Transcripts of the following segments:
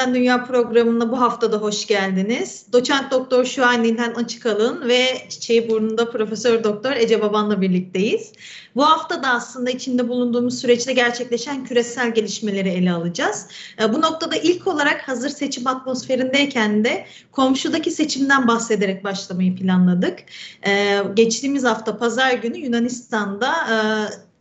Gözünden Dünya programına bu hafta da hoş geldiniz. Doçent Doktor Şuan Nilhan Açıkalın ve Çiçeği Burnunda Profesör Doktor Ece Baban'la birlikteyiz. Bu hafta da aslında içinde bulunduğumuz süreçte gerçekleşen küresel gelişmeleri ele alacağız. Ee, bu noktada ilk olarak hazır seçim atmosferindeyken de komşudaki seçimden bahsederek başlamayı planladık. Ee, geçtiğimiz hafta pazar günü Yunanistan'da e,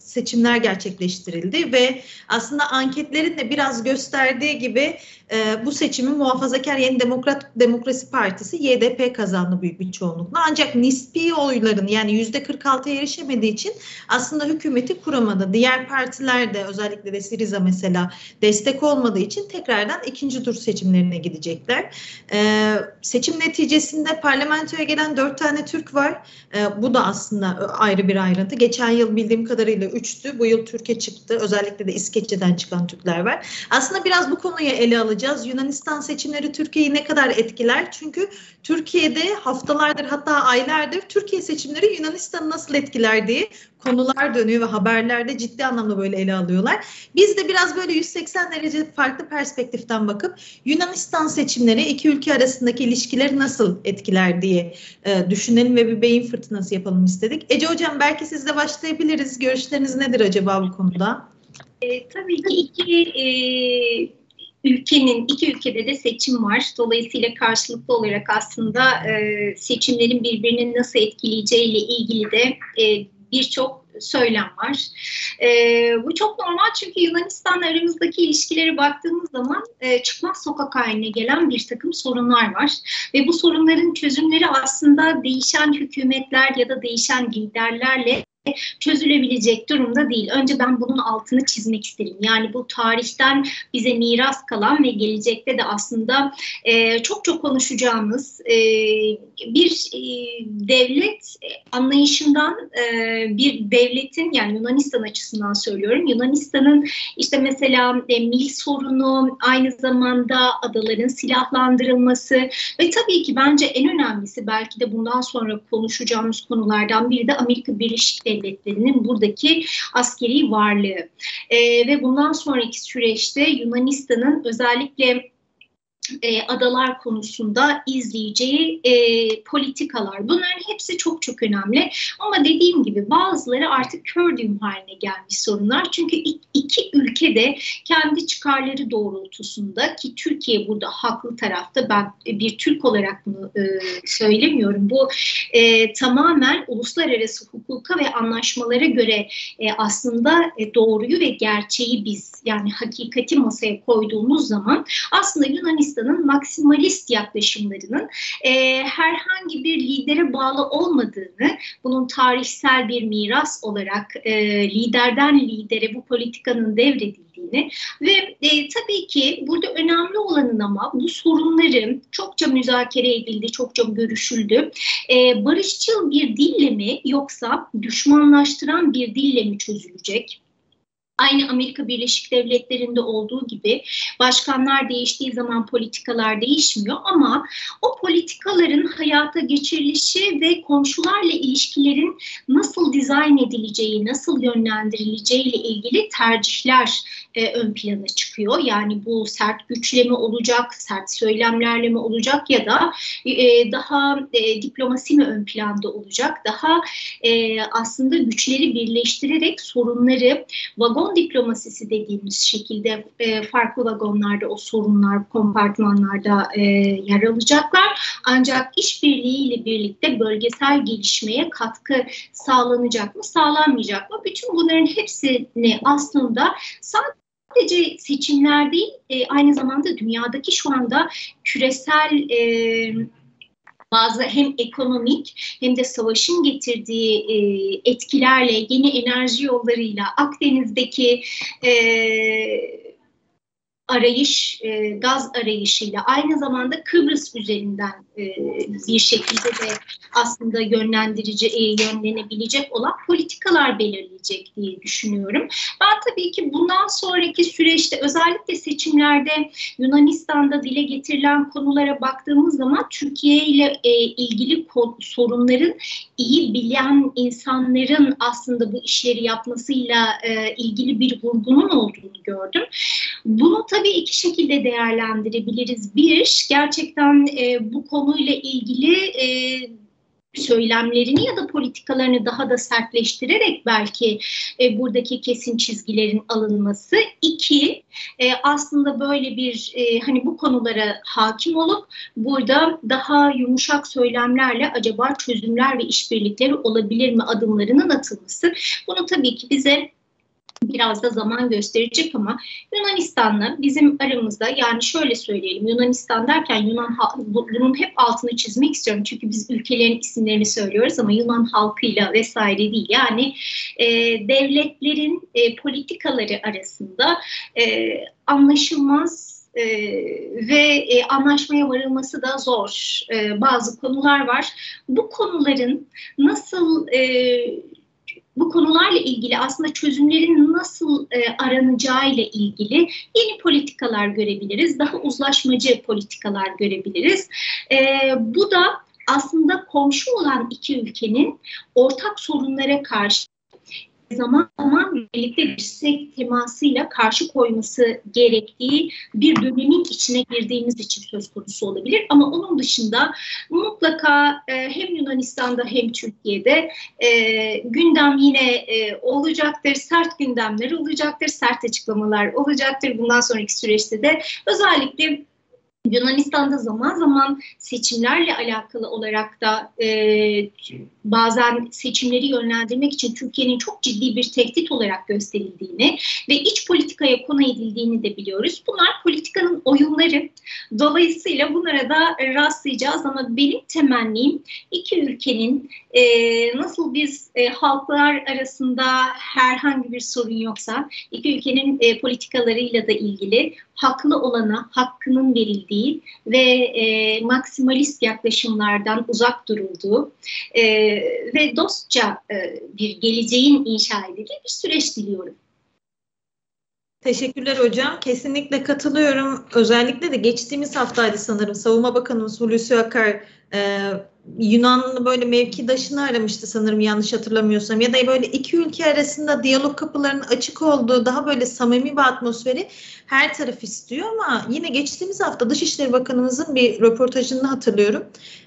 seçimler gerçekleştirildi ve aslında anketlerin de biraz gösterdiği gibi e, bu seçimi Muhafazakar Yeni Demokrat Demokrasi Partisi YDP kazandı büyük bir çoğunlukla. Ancak nispi oyların yani yüzde 46'ya erişemediği için aslında hükümeti kuramadı. Diğer partiler de özellikle de Siriza mesela destek olmadığı için tekrardan ikinci tur seçimlerine gidecekler. E, seçim neticesinde parlamentoya gelen dört tane Türk var. E, bu da aslında ayrı bir ayrıntı. Geçen yıl bildiğim kadarıyla üçtü. Bu yıl Türkiye çıktı. Özellikle de İskeçe'den çıkan Türkler var. Aslında biraz bu konuyu ele alacağız alacağız. Yunanistan seçimleri Türkiye'yi ne kadar etkiler? Çünkü Türkiye'de haftalardır hatta aylardır Türkiye seçimleri Yunanistan'ı nasıl etkiler diye konular dönüyor ve haberlerde ciddi anlamda böyle ele alıyorlar. Biz de biraz böyle 180 derece farklı perspektiften bakıp Yunanistan seçimleri iki ülke arasındaki ilişkileri nasıl etkiler diye e, düşünelim ve bir beyin fırtınası yapalım istedik. Ece Hocam belki sizle başlayabiliriz. Görüşleriniz nedir acaba bu konuda? E, tabii ki iki e, ülkenin iki ülkede de seçim var. Dolayısıyla karşılıklı olarak aslında e, seçimlerin birbirini nasıl etkileyeceğiyle ilgili de e, birçok söylem var. E, bu çok normal çünkü Yunanistan aramızdaki ilişkileri baktığımız zaman e, çıkmaz sokak haline gelen bir takım sorunlar var. Ve bu sorunların çözümleri aslında değişen hükümetler ya da değişen liderlerle çözülebilecek durumda değil. Önce ben bunun altını çizmek isterim. Yani bu tarihten bize miras kalan ve gelecekte de aslında e, çok çok konuşacağımız e, bir e, devlet anlayışından e, bir devletin yani Yunanistan açısından söylüyorum. Yunanistan'ın işte mesela e, mil sorunu aynı zamanda adaların silahlandırılması ve tabii ki bence en önemlisi belki de bundan sonra konuşacağımız konulardan biri de Amerika Birleşik devletlerinin buradaki askeri varlığı. E, ve bundan sonraki süreçte Yunanistan'ın özellikle e, adalar konusunda izleyeceği e, politikalar. Bunların hepsi çok çok önemli. Ama dediğim gibi bazıları artık kör düğüm haline gelmiş sorunlar. Çünkü iki ülke de kendi çıkarları doğrultusunda ki Türkiye burada haklı tarafta ben bir Türk olarak bunu e, söylemiyorum. Bu e, tamamen uluslararası hukuka ve anlaşmalara göre e, aslında e, doğruyu ve gerçeği biz yani hakikati masaya koyduğumuz zaman aslında Yunanistan Yunanistan'ın maksimalist yaklaşımlarının e, herhangi bir lidere bağlı olmadığını, bunun tarihsel bir miras olarak e, liderden lidere bu politikanın devredildiğini ve e, tabii ki burada önemli olanın ama bu sorunların çokça müzakere edildi, çokça görüşüldü. E, barışçıl bir dille mi yoksa düşmanlaştıran bir dille mi çözülecek? Aynı Amerika Birleşik Devletleri'nde olduğu gibi başkanlar değiştiği zaman politikalar değişmiyor ama o politikaların hayata geçirilişi ve komşularla ilişkilerin nasıl dizayn edileceği, nasıl yönlendirileceği ile ilgili tercihler e, ön plana çıkıyor. Yani bu sert güçle mi olacak, sert söylemlerle mi olacak ya da e, daha e, diplomasi mi ön planda olacak? Daha e, aslında güçleri birleştirerek sorunları vagon vagon diplomasisi dediğimiz şekilde e, farklı vagonlarda o sorunlar, kompartmanlarda e, yer alacaklar. Ancak işbirliğiyle birlikte bölgesel gelişmeye katkı sağlanacak mı, sağlanmayacak mı? Bütün bunların hepsini aslında sadece seçimler değil, e, aynı zamanda dünyadaki şu anda küresel e, bazı hem ekonomik hem de savaşın getirdiği e, etkilerle, yeni enerji yollarıyla Akdeniz'deki e, arayış, e, gaz arayışıyla aynı zamanda Kıbrıs üzerinden e, bir şekilde de aslında yönlendirici, e, yönlenebilecek olan politikalar belirleyecek diye düşünüyorum. Ben tabii ki bundan sonraki süreçte özellikle seçimlerde Yunanistan'da dile getirilen konulara baktığımız zaman Türkiye ile e, ilgili sorunların iyi bilen insanların aslında bu işleri yapmasıyla e, ilgili bir vurgunun olduğunu gördüm. Bunu tabii iki şekilde değerlendirebiliriz. Bir, gerçekten e, bu konuyla ilgili e, söylemlerini ya da politikalarını daha da sertleştirerek belki e, buradaki kesin çizgilerin alınması. İki, e, aslında böyle bir e, hani bu konulara hakim olup burada daha yumuşak söylemlerle acaba çözümler ve işbirlikleri olabilir mi adımlarının atılması. Bunu tabii ki bize biraz da zaman gösterecek ama Yunanistan'la bizim aramızda yani şöyle söyleyelim Yunanistan derken Yunan bunun hep altını çizmek istiyorum çünkü biz ülkelerin isimlerini söylüyoruz ama Yunan halkıyla vesaire değil yani e, devletlerin e, politikaları arasında e, anlaşılmaz e, ve e, anlaşmaya varılması da zor. E, bazı konular var. Bu konuların nasıl e, bu konularla ilgili aslında çözümlerin nasıl e, aranacağıyla ilgili yeni politikalar görebiliriz. Daha uzlaşmacı politikalar görebiliriz. E, bu da aslında komşu olan iki ülkenin ortak sorunlara karşı zaman zaman birlikte dirsek temasıyla karşı koyması gerektiği bir dönemin içine girdiğimiz için söz konusu olabilir. Ama onun dışında mutlaka e, hem Yunanistan'da hem Türkiye'de e, gündem yine e, olacaktır. Sert gündemler olacaktır. Sert açıklamalar olacaktır. Bundan sonraki süreçte de özellikle Yunanistan'da zaman zaman seçimlerle alakalı olarak da e, bazen seçimleri yönlendirmek için Türkiye'nin çok ciddi bir tehdit olarak gösterildiğini ve iç politikaya konu edildiğini de biliyoruz. Bunlar politikanın oyunları. Dolayısıyla bunlara da rastlayacağız ama benim temennim iki ülkenin e, nasıl biz e, halklar arasında herhangi bir sorun yoksa iki ülkenin e, politikalarıyla da ilgili haklı olana hakkının verildiği ve e, maksimalist yaklaşımlardan uzak durulduğu e, ve dostça e, bir geleceğin inşa edildiği bir süreç diliyorum. Teşekkürler hocam. Kesinlikle katılıyorum. Özellikle de geçtiğimiz haftaydı sanırım Savunma Bakanımız Hulusi Akar e, Yunanlı böyle mevkidaşını aramıştı sanırım yanlış hatırlamıyorsam ya da böyle iki ülke arasında diyalog kapılarının açık olduğu daha böyle samimi bir atmosferi her taraf istiyor ama yine geçtiğimiz hafta Dışişleri Bakanımızın bir röportajını hatırlıyorum.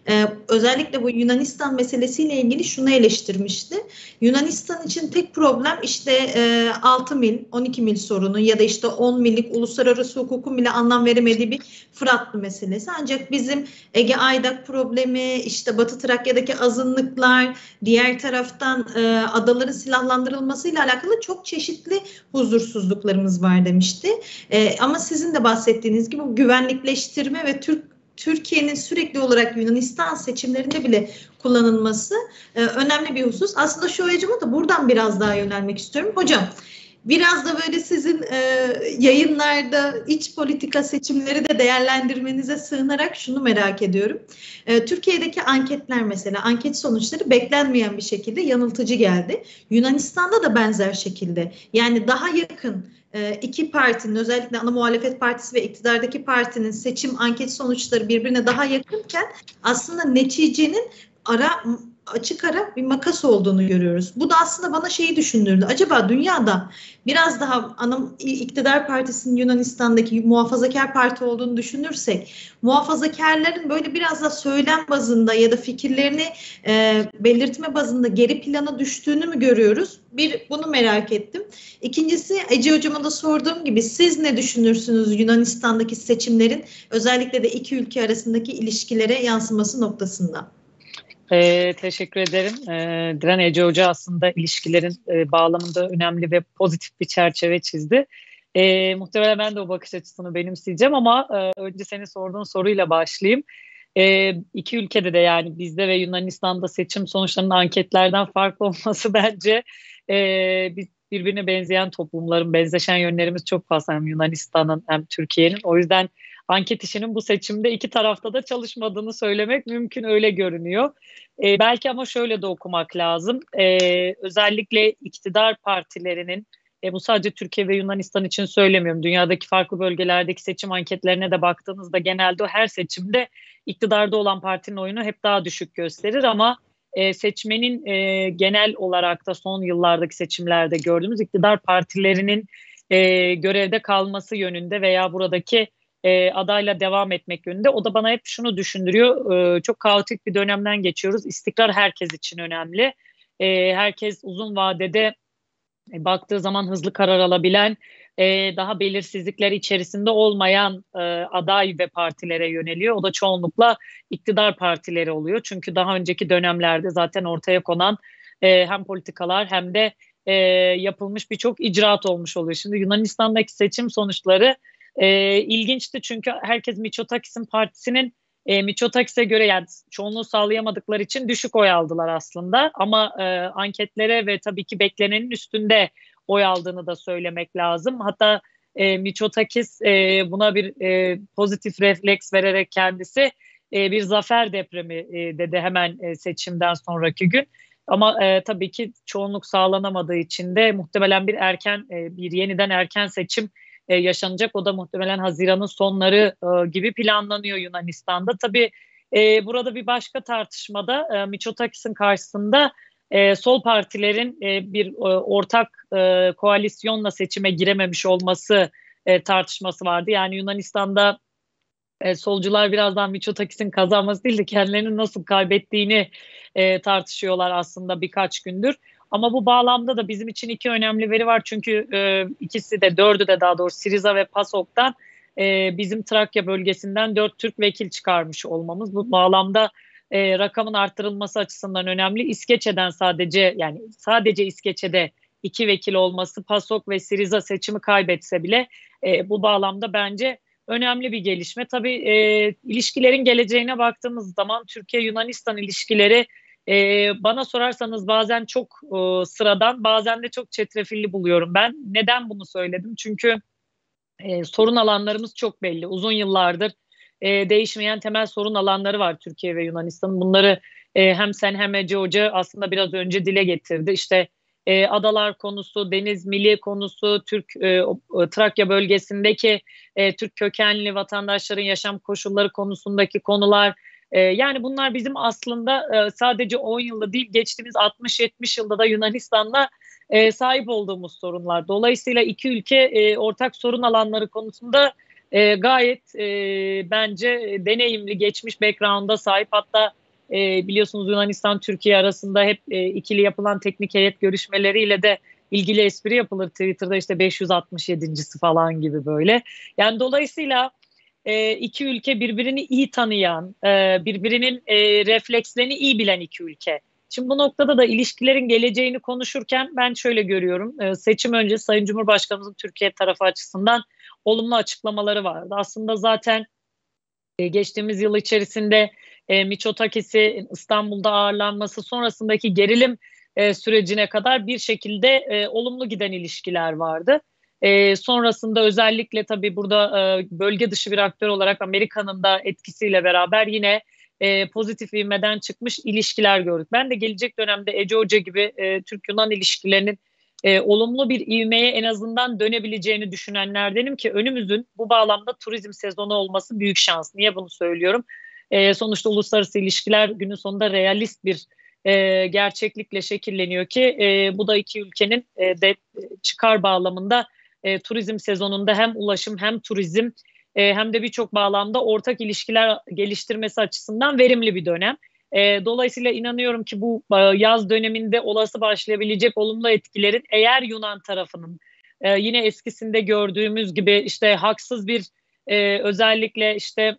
Ee, özellikle bu Yunanistan meselesiyle ilgili şunu eleştirmişti. Yunanistan için tek problem işte e, 6 mil, 12 mil sorunu ya da işte 10 millik uluslararası hukukun bile anlam veremediği bir Fıratlı meselesi. Ancak bizim Ege Aydak problemi, işte Batı Trakya'daki azınlıklar, diğer taraftan e, adaların silahlandırılmasıyla alakalı çok çeşitli huzursuzluklarımız var demişti. E, ama sizin de bahsettiğiniz gibi güvenlikleştirme ve Türk Türkiye'nin sürekli olarak Yunanistan seçimlerinde bile kullanılması e, önemli bir husus. Aslında şu hocama da buradan biraz daha yönelmek istiyorum. Hocam biraz da böyle sizin e, yayınlarda iç politika seçimleri de değerlendirmenize sığınarak şunu merak ediyorum. E, Türkiye'deki anketler mesela anket sonuçları beklenmeyen bir şekilde yanıltıcı geldi. Yunanistan'da da benzer şekilde yani daha yakın e, iki partinin özellikle ana muhalefet partisi ve iktidardaki partinin seçim anket sonuçları birbirine daha yakınken aslında neticenin ara açık ara bir makas olduğunu görüyoruz. Bu da aslında bana şeyi düşündürdü. Acaba dünyada biraz daha ana iktidar partisinin Yunanistan'daki muhafazakar parti olduğunu düşünürsek muhafazakarların böyle biraz da söylem bazında ya da fikirlerini e, belirtme bazında geri plana düştüğünü mü görüyoruz? Bir bunu merak ettim. İkincisi Ece hocama da sorduğum gibi siz ne düşünürsünüz Yunanistan'daki seçimlerin özellikle de iki ülke arasındaki ilişkilere yansıması noktasında? Ee, teşekkür ederim. Ee, Diren Ece Hoca aslında ilişkilerin e, bağlamında önemli ve pozitif bir çerçeve çizdi. Ee, muhtemelen ben de o bakış açısını benimseyeceğim ama e, önce senin sorduğun soruyla başlayayım. E, iki ülkede de yani bizde ve Yunanistan'da seçim sonuçlarının anketlerden farklı olması bence e, biz birbirine benzeyen toplumların benzeşen yönlerimiz çok fazla hem Yunanistan'ın hem Türkiye'nin. O yüzden anket işinin bu seçimde iki tarafta da çalışmadığını söylemek mümkün öyle görünüyor. E, belki ama şöyle de okumak lazım. E, özellikle iktidar partilerinin e, bu sadece Türkiye ve Yunanistan için söylemiyorum. Dünyadaki farklı bölgelerdeki seçim anketlerine de baktığınızda genelde her seçimde iktidarda olan partinin oyunu hep daha düşük gösterir ama e, seçmenin e, genel olarak da son yıllardaki seçimlerde gördüğümüz iktidar partilerinin e, görevde kalması yönünde veya buradaki e, adayla devam etmek yönünde. O da bana hep şunu düşündürüyor. E, çok kaotik bir dönemden geçiyoruz. İstikrar herkes için önemli. E, herkes uzun vadede e, baktığı zaman hızlı karar alabilen, e, daha belirsizlikler içerisinde olmayan e, aday ve partilere yöneliyor. O da çoğunlukla iktidar partileri oluyor. Çünkü daha önceki dönemlerde zaten ortaya konan e, hem politikalar hem de e, yapılmış birçok icraat olmuş oluyor. Şimdi Yunanistan'daki seçim sonuçları e, ilginçti çünkü herkes Miçotakis'in partisinin e, Miçotakis'e göre yani çoğunluğu sağlayamadıkları için düşük oy aldılar aslında. Ama e, anketlere ve tabii ki beklenenin üstünde oy aldığını da söylemek lazım. Hatta e, Miçotakis e, buna bir e, pozitif refleks vererek kendisi e, bir zafer depremi e, dedi hemen e, seçimden sonraki gün. Ama e, tabii ki çoğunluk sağlanamadığı için de muhtemelen bir erken e, bir yeniden erken seçim e, yaşanacak. O da muhtemelen Haziran'ın sonları e, gibi planlanıyor Yunanistan'da. Tabii e, burada bir başka tartışmada e, Miçotakis'in karşısında e, sol partilerin e, bir e, ortak e, koalisyonla seçime girememiş olması e, tartışması vardı. Yani Yunanistan'da e, solcular birazdan Miçotakis'in kazanması değil de kendilerini nasıl kaybettiğini e, tartışıyorlar aslında birkaç gündür. Ama bu bağlamda da bizim için iki önemli veri var. Çünkü e, ikisi de dördü de daha doğrusu Siriza ve PASOK'tan e, bizim Trakya bölgesinden dört Türk vekil çıkarmış olmamız. Bu bağlamda e, rakamın arttırılması açısından önemli. İskeçe'den sadece yani sadece İskeçe'de iki vekil olması PASOK ve Siriza seçimi kaybetse bile e, bu bağlamda bence önemli bir gelişme. Tabii e, ilişkilerin geleceğine baktığımız zaman Türkiye-Yunanistan ilişkileri e, bana sorarsanız bazen çok e, sıradan bazen de çok çetrefilli buluyorum ben. Neden bunu söyledim? Çünkü e, sorun alanlarımız çok belli. Uzun yıllardır e, değişmeyen temel sorun alanları var Türkiye ve Yunanistan'ın. Bunları e, hem sen hem Ece Hoca aslında biraz önce dile getirdi. İşte e, adalar konusu, deniz milli konusu, Türk e, Trakya bölgesindeki e, Türk kökenli vatandaşların yaşam koşulları konusundaki konular. E, yani bunlar bizim aslında e, sadece 10 yılda değil geçtiğimiz 60-70 yılda da Yunanistan'la e, sahip olduğumuz sorunlar. Dolayısıyla iki ülke e, ortak sorun alanları konusunda gayet bence deneyimli, geçmiş background'a sahip hatta biliyorsunuz Yunanistan Türkiye arasında hep ikili yapılan teknik heyet görüşmeleriyle de ilgili espri yapılır Twitter'da işte 567.si falan gibi böyle. Yani dolayısıyla e, iki ülke birbirini iyi tanıyan, e, birbirinin e, reflekslerini iyi bilen iki ülke. Şimdi bu noktada da ilişkilerin geleceğini konuşurken ben şöyle görüyorum. E, seçim önce Sayın Cumhurbaşkanımızın Türkiye tarafı açısından olumlu açıklamaları vardı. Aslında zaten e, geçtiğimiz yıl içerisinde e, Miçotakis'i İstanbul'da ağırlanması sonrasındaki gerilim e, sürecine kadar bir şekilde e, olumlu giden ilişkiler vardı. E, sonrasında özellikle tabii burada e, bölge dışı bir aktör olarak Amerika'nın da etkisiyle beraber yine e, pozitif ivmeden çıkmış ilişkiler gördük. Ben de gelecek dönemde Ece Hoca gibi e, Türk-Yunan ilişkilerinin e, olumlu bir ivmeye en azından dönebileceğini düşünenlerdenim ki önümüzün bu bağlamda turizm sezonu olması büyük şans. Niye bunu söylüyorum? E, sonuçta uluslararası ilişkiler günün sonunda realist bir e, gerçeklikle şekilleniyor ki e, bu da iki ülkenin e, de çıkar bağlamında e, turizm sezonunda hem ulaşım hem turizm e, hem de birçok bağlamda ortak ilişkiler geliştirmesi açısından verimli bir dönem. E, dolayısıyla inanıyorum ki bu e, yaz döneminde olası başlayabilecek olumlu etkilerin eğer Yunan tarafının e, yine eskisinde gördüğümüz gibi işte haksız bir e, özellikle işte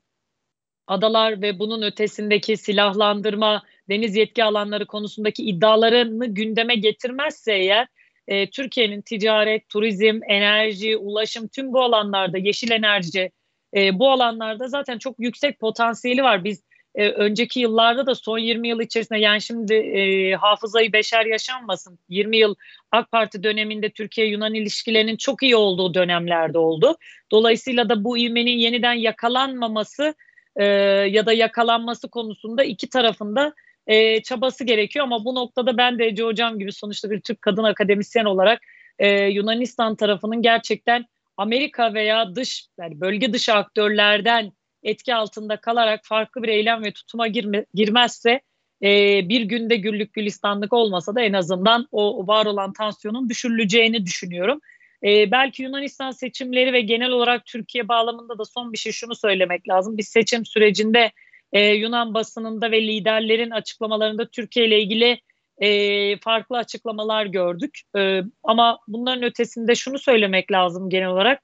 adalar ve bunun ötesindeki silahlandırma, deniz yetki alanları konusundaki iddialarını gündeme getirmezse eğer e, Türkiye'nin ticaret, turizm, enerji, ulaşım tüm bu alanlarda yeşil enerji e, bu alanlarda zaten çok yüksek potansiyeli var. Biz e, önceki yıllarda da son 20 yıl içerisinde yani şimdi e, hafızayı beşer yaşanmasın 20 yıl AK Parti döneminde Türkiye-Yunan ilişkilerinin çok iyi olduğu dönemlerde oldu. Dolayısıyla da bu ivmenin yeniden yakalanmaması e, ya da yakalanması konusunda iki tarafında e, çabası gerekiyor ama bu noktada ben de Ece Hocam gibi sonuçta bir Türk kadın akademisyen olarak e, Yunanistan tarafının gerçekten Amerika veya dış yani bölge dışı aktörlerden etki altında kalarak farklı bir eylem ve tutuma girme, girmezse e, bir günde güllük gülistanlık olmasa da en azından o var olan tansiyonun düşürüleceğini düşünüyorum. E, belki Yunanistan seçimleri ve genel olarak Türkiye bağlamında da son bir şey şunu söylemek lazım. Biz seçim sürecinde e, Yunan basınında ve liderlerin açıklamalarında Türkiye ile ilgili e, farklı açıklamalar gördük. E, ama bunların ötesinde şunu söylemek lazım genel olarak.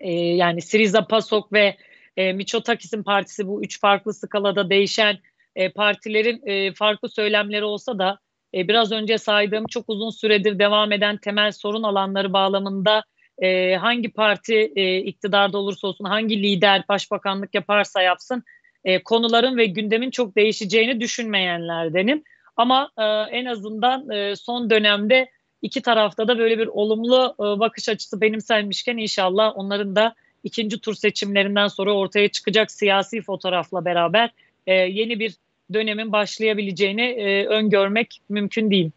E, yani Siriza Pasok ve e, Miçotakis'in partisi bu üç farklı skalada değişen e, partilerin e, farklı söylemleri olsa da e, biraz önce saydığım çok uzun süredir devam eden temel sorun alanları bağlamında e, hangi parti e, iktidarda olursa olsun, hangi lider başbakanlık yaparsa yapsın e, konuların ve gündemin çok değişeceğini düşünmeyenlerdenim. Ama e, en azından e, son dönemde iki tarafta da böyle bir olumlu e, bakış açısı benimsenmişken inşallah onların da ikinci tur seçimlerinden sonra ortaya çıkacak siyasi fotoğrafla beraber e, yeni bir dönemin başlayabileceğini e, öngörmek mümkün değil.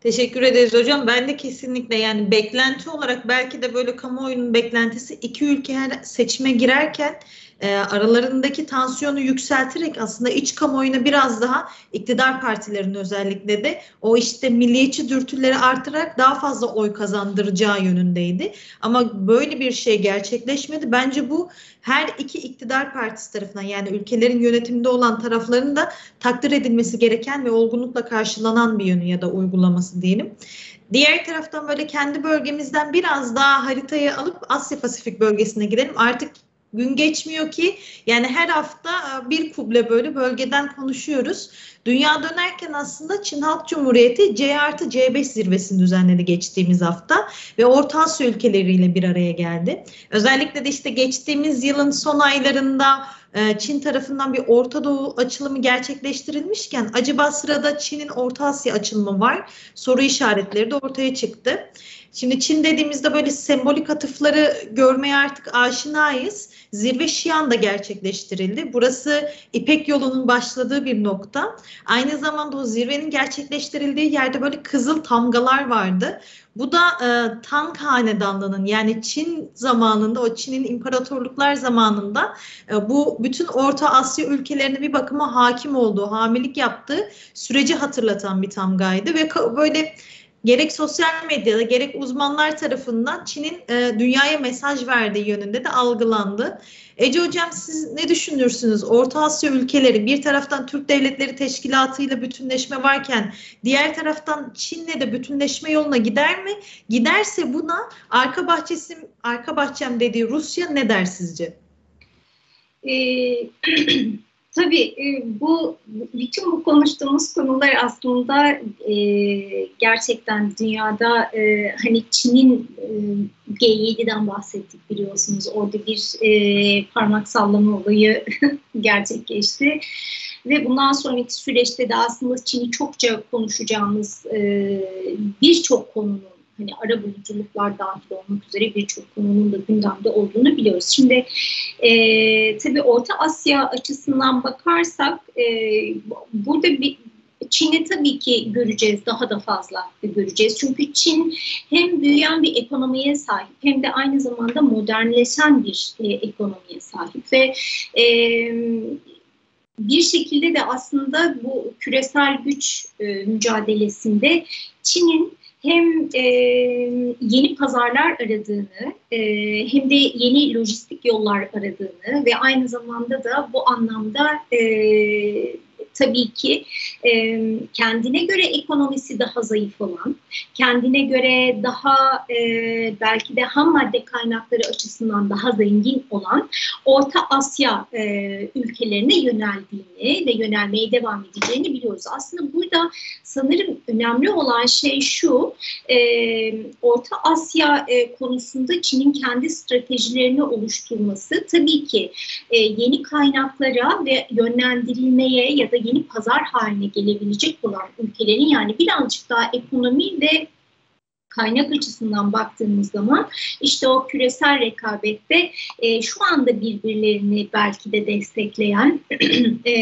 Teşekkür ederiz hocam. Ben de kesinlikle yani beklenti olarak belki de böyle kamuoyunun beklentisi iki ülke her seçime girerken e, aralarındaki tansiyonu yükselterek aslında iç kamuoyuna biraz daha iktidar partilerinin özellikle de o işte milliyetçi dürtüleri artırarak daha fazla oy kazandıracağı yönündeydi. Ama böyle bir şey gerçekleşmedi. Bence bu her iki iktidar partisi tarafından yani ülkelerin yönetiminde olan tarafların da takdir edilmesi gereken ve olgunlukla karşılanan bir yönü ya da uygulaması diyelim. Diğer taraftan böyle kendi bölgemizden biraz daha haritayı alıp Asya Pasifik bölgesine gidelim. Artık gün geçmiyor ki yani her hafta e, bir kuble böyle bölgeden konuşuyoruz. Dünya dönerken aslında Çin Halk Cumhuriyeti C artı C5 zirvesini düzenledi geçtiğimiz hafta ve Orta Asya ülkeleriyle bir araya geldi. Özellikle de işte geçtiğimiz yılın son aylarında e, Çin tarafından bir Orta Doğu açılımı gerçekleştirilmişken acaba sırada Çin'in Orta Asya açılımı var? Soru işaretleri de ortaya çıktı. Şimdi Çin dediğimizde böyle sembolik atıfları görmeye artık aşinayız. Zirve Şian'da gerçekleştirildi. Burası İpek yolunun başladığı bir nokta. Aynı zamanda o zirvenin gerçekleştirildiği yerde böyle kızıl tamgalar vardı. Bu da e, Tang Hanedanlığı'nın yani Çin zamanında o Çin'in imparatorluklar zamanında e, bu bütün Orta Asya ülkelerine bir bakıma hakim olduğu, hamilik yaptığı süreci hatırlatan bir tamgaydı ve böyle gerek sosyal medyada gerek uzmanlar tarafından Çin'in e, dünyaya mesaj verdiği yönünde de algılandı. Ece Hocam siz ne düşünürsünüz? Orta Asya ülkeleri bir taraftan Türk Devletleri Teşkilatı ile bütünleşme varken diğer taraftan Çin'le de bütünleşme yoluna gider mi? Giderse buna arka bahçesi arka bahçem dediği Rusya ne der sizce? Ee, Tabii e, bu bütün bu konuştuğumuz konular aslında e, gerçekten dünyada e, hani Çin'in e, G7'den bahsettik biliyorsunuz. Orada bir e, parmak sallama olayı gerçekleşti. Ve bundan sonraki süreçte de aslında Çin'i çokça konuşacağımız e, birçok konunun hani ara buluculuklar dahil olmak üzere birçok konunun da gündemde olduğunu biliyoruz. Şimdi e, tabii Orta Asya açısından bakarsak e, burada bir Çin'i tabii ki göreceğiz, daha da fazla göreceğiz. Çünkü Çin hem büyüyen bir ekonomiye sahip hem de aynı zamanda modernleşen bir e, ekonomiye sahip ve e, bir şekilde de aslında bu küresel güç e, mücadelesinde Çin'in hem e, yeni pazarlar aradığını e, hem de yeni lojistik yollar aradığını ve aynı zamanda da bu anlamda e, tabii ki e, kendine göre ekonomisi daha zayıf olan, kendine göre daha e, belki de ham madde kaynakları açısından daha zengin olan Orta Asya e, ülkelerine yöneldiğini ve yönelmeye devam edeceğini biliyoruz. Aslında burada sanırım önemli olan şey şu, e, Orta Asya e, konusunda Çin'in kendi stratejilerini oluşturması tabii ki e, yeni kaynaklara ve yönlendirilmeye ya da yeni pazar haline gelebilecek olan ülkelerin yani birazcık daha ekonomi ve kaynak açısından baktığımız zaman işte o küresel rekabette e, şu anda birbirlerini belki de destekleyen e,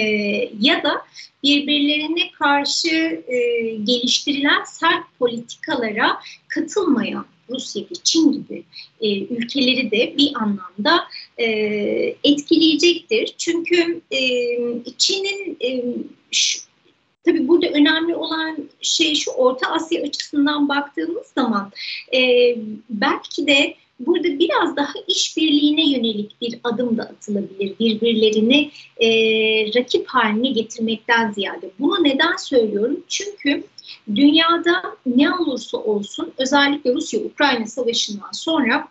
ya da birbirlerine karşı e, geliştirilen sert politikalara katılmayan Rusya ve Çin gibi e, ülkeleri de bir anlamda e, etkileyecektir. Çünkü e, Çin'in e, tabii burada önemli olan şey şu Orta Asya açısından baktığımız zaman e, belki de burada biraz daha işbirliğine yönelik bir adım da atılabilir. Birbirlerini e, rakip haline getirmekten ziyade. Bunu neden söylüyorum? Çünkü dünyada ne olursa olsun özellikle Rusya-Ukrayna savaşından sonra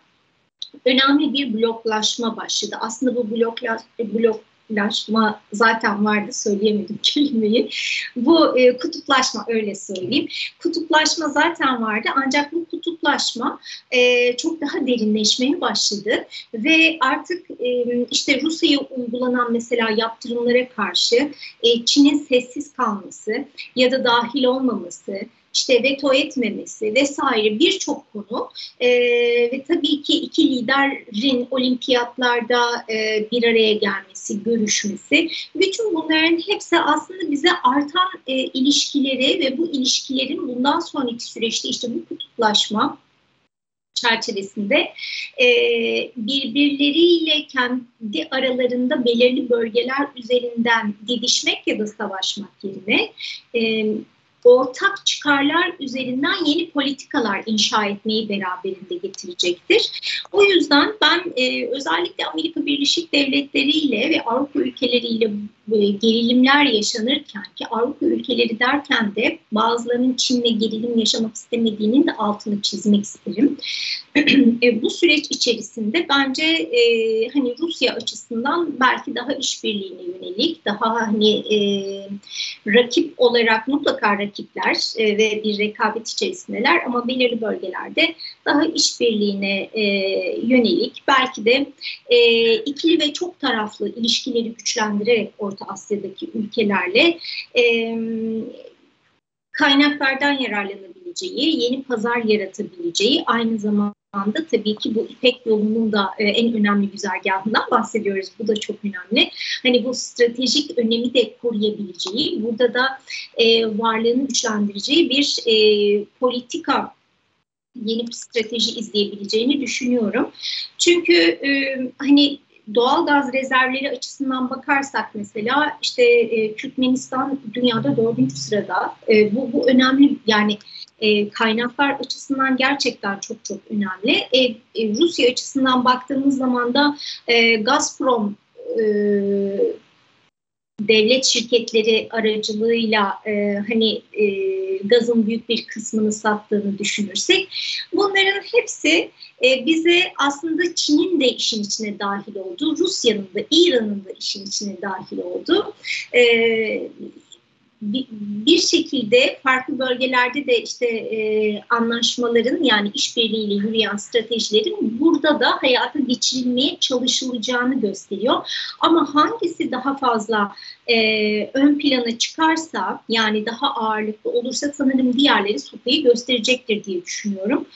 önemli bir bloklaşma başladı. Aslında bu blokla, blok kutuplaşma zaten vardı söyleyemedim kelimeyi. Bu e, kutuplaşma öyle söyleyeyim. Kutuplaşma zaten vardı ancak bu kutuplaşma e, çok daha derinleşmeye başladı ve artık e, işte Rusya'ya uygulanan mesela yaptırımlara karşı e, Çin'in sessiz kalması ya da dahil olmaması işte veto etmemesi vesaire birçok konu. E, ve tabii ki iki liderin olimpiyatlarda e, bir araya gelmesi, görüşmesi bütün bunların hepsi aslında bize artan e, ilişkileri ve bu ilişkilerin bundan sonraki süreçte işte bu kutuplaşma çerçevesinde e, birbirleriyle kendi aralarında belirli bölgeler üzerinden didişmek ya da savaşmak yerine e, ortak çıkarlar üzerinden yeni politikalar inşa etmeyi beraberinde getirecektir. O yüzden ben e, özellikle Amerika Birleşik Devletleri ile ve Avrupa ülkeleriyle e, gerilimler yaşanırken ki Avrupa ülkeleri derken de bazılarının Çin'le gerilim yaşamak istemediğinin de altını çizmek isterim. e, bu süreç içerisinde bence e, hani Rusya açısından belki daha işbirliğine yönelik, daha hani e, rakip olarak mutlaka rakipler e, ve bir rekabet içerisindeler. Ama belirli bölgelerde daha işbirliğine e, yönelik belki de e, ikili ve çok taraflı ilişkileri güçlendirerek Orta Asya'daki ülkelerle e, kaynaklardan yararlanabileceği, yeni pazar yaratabileceği, aynı zamanda tabii ki bu İpek yolunun da e, en önemli güzergahından bahsediyoruz. Bu da çok önemli. Hani bu stratejik önemi de koruyabileceği, burada da e, varlığını güçlendireceği bir e, politika yeni bir strateji izleyebileceğini düşünüyorum. Çünkü e, hani doğal gaz rezervleri açısından bakarsak mesela işte e, Türkmenistan dünyada dördüncü sırada. E, bu, bu önemli yani e, kaynaklar açısından gerçekten çok çok önemli. E, e, Rusya açısından baktığımız zaman da e, Gazprom e, devlet şirketleri aracılığıyla e, hani e, gazın büyük bir kısmını sattığını düşünürsek bunların hepsi e, bize aslında Çin'in de işin içine dahil olduğu, Rusya'nın da İran'ın da işin içine dahil olduğu e, bir şekilde farklı bölgelerde de işte e, anlaşmaların yani işbirliğiyle yürüyen stratejilerin burada da hayata geçirilmeye çalışılacağını gösteriyor. Ama hangisi daha fazla e, ön plana çıkarsa yani daha ağırlıklı olursa sanırım diğerleri sopayı gösterecektir diye düşünüyorum.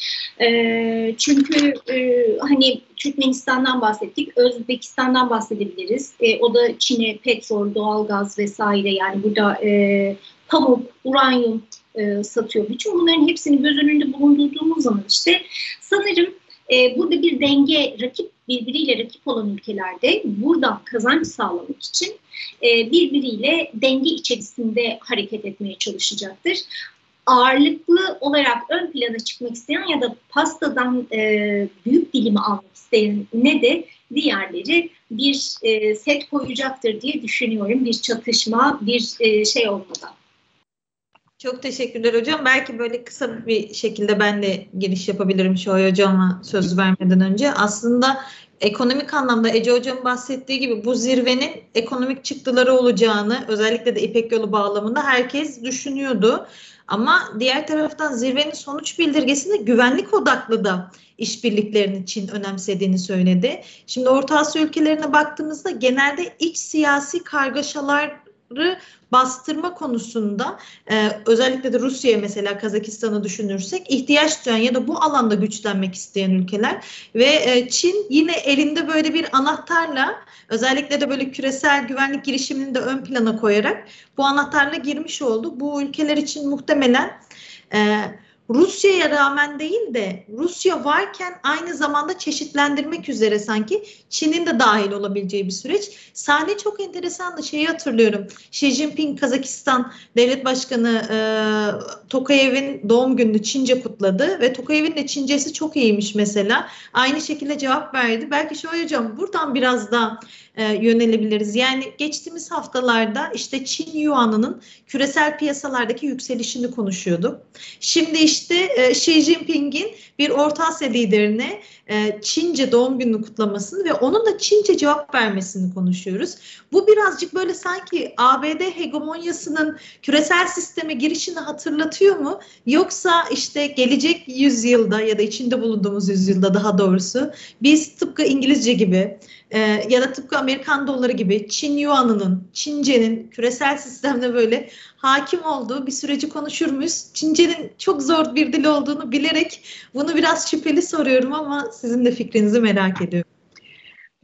E, çünkü e, hani Türkmenistan'dan bahsettik, Özbekistan'dan bahsedebiliriz. E, o da Çin'e petrol, doğalgaz vesaire yani burada e, pamuk, uranyum e, satıyor. Bütün bunların hepsini göz önünde bulundurduğumuz zaman işte sanırım e, burada bir denge, rakip birbiriyle rakip olan ülkelerde buradan kazanç sağlamak için e, birbiriyle denge içerisinde hareket etmeye çalışacaktır ağırlıklı olarak ön plana çıkmak isteyen ya da pastadan e, büyük dilimi almak isteyen ne de diğerleri bir e, set koyacaktır diye düşünüyorum. Bir çatışma, bir e, şey olmadan. Çok teşekkürler hocam. Belki böyle kısa bir şekilde ben de giriş yapabilirim şu hocama söz vermeden önce. Aslında ekonomik anlamda Ece Hocam bahsettiği gibi bu zirvenin ekonomik çıktıları olacağını özellikle de İpek Yolu bağlamında herkes düşünüyordu. Ama diğer taraftan zirvenin sonuç bildirgesinde güvenlik odaklı da işbirliklerini Çin önemsediğini söyledi. Şimdi Orta Asya ülkelerine baktığımızda genelde iç siyasi kargaşalar bastırma konusunda e, özellikle de Rusya'ya mesela Kazakistan'ı düşünürsek ihtiyaç duyan ya da bu alanda güçlenmek isteyen ülkeler ve e, Çin yine elinde böyle bir anahtarla özellikle de böyle küresel güvenlik girişimini de ön plana koyarak bu anahtarla girmiş oldu. Bu ülkeler için muhtemelen e, Rusya'ya rağmen değil de Rusya varken aynı zamanda çeşitlendirmek üzere sanki Çin'in de dahil olabileceği bir süreç. Sahne çok enteresandı. Şeyi hatırlıyorum. Xi Jinping Kazakistan Devlet Başkanı e, Tokayev'in doğum gününü Çince kutladı ve Tokayev'in de Çincesi çok iyiymiş mesela. Aynı şekilde cevap verdi. Belki şöyle hocam buradan biraz da e, yönelebiliriz. Yani geçtiğimiz haftalarda işte Çin Yuan'ının küresel piyasalardaki yükselişini konuşuyorduk. Şimdi işte e, Xi Jinping'in bir Orta Asya liderine e, Çince doğum gününü kutlamasını ve onun da Çince cevap vermesini konuşuyoruz. Bu birazcık böyle sanki ABD hegemonyasının küresel sisteme girişini hatırlatıyor mu? Yoksa işte gelecek yüzyılda ya da içinde bulunduğumuz yüzyılda daha doğrusu biz tıpkı İngilizce gibi e, ya da tıpkı Amerikan doları gibi Çin Yuan'ının, Çince'nin küresel sistemde böyle hakim olduğu bir süreci konuşur muyuz? Çince'nin çok zor bir dil olduğunu bilerek bunu biraz şüpheli soruyorum ama sizin de fikrinizi merak ediyorum.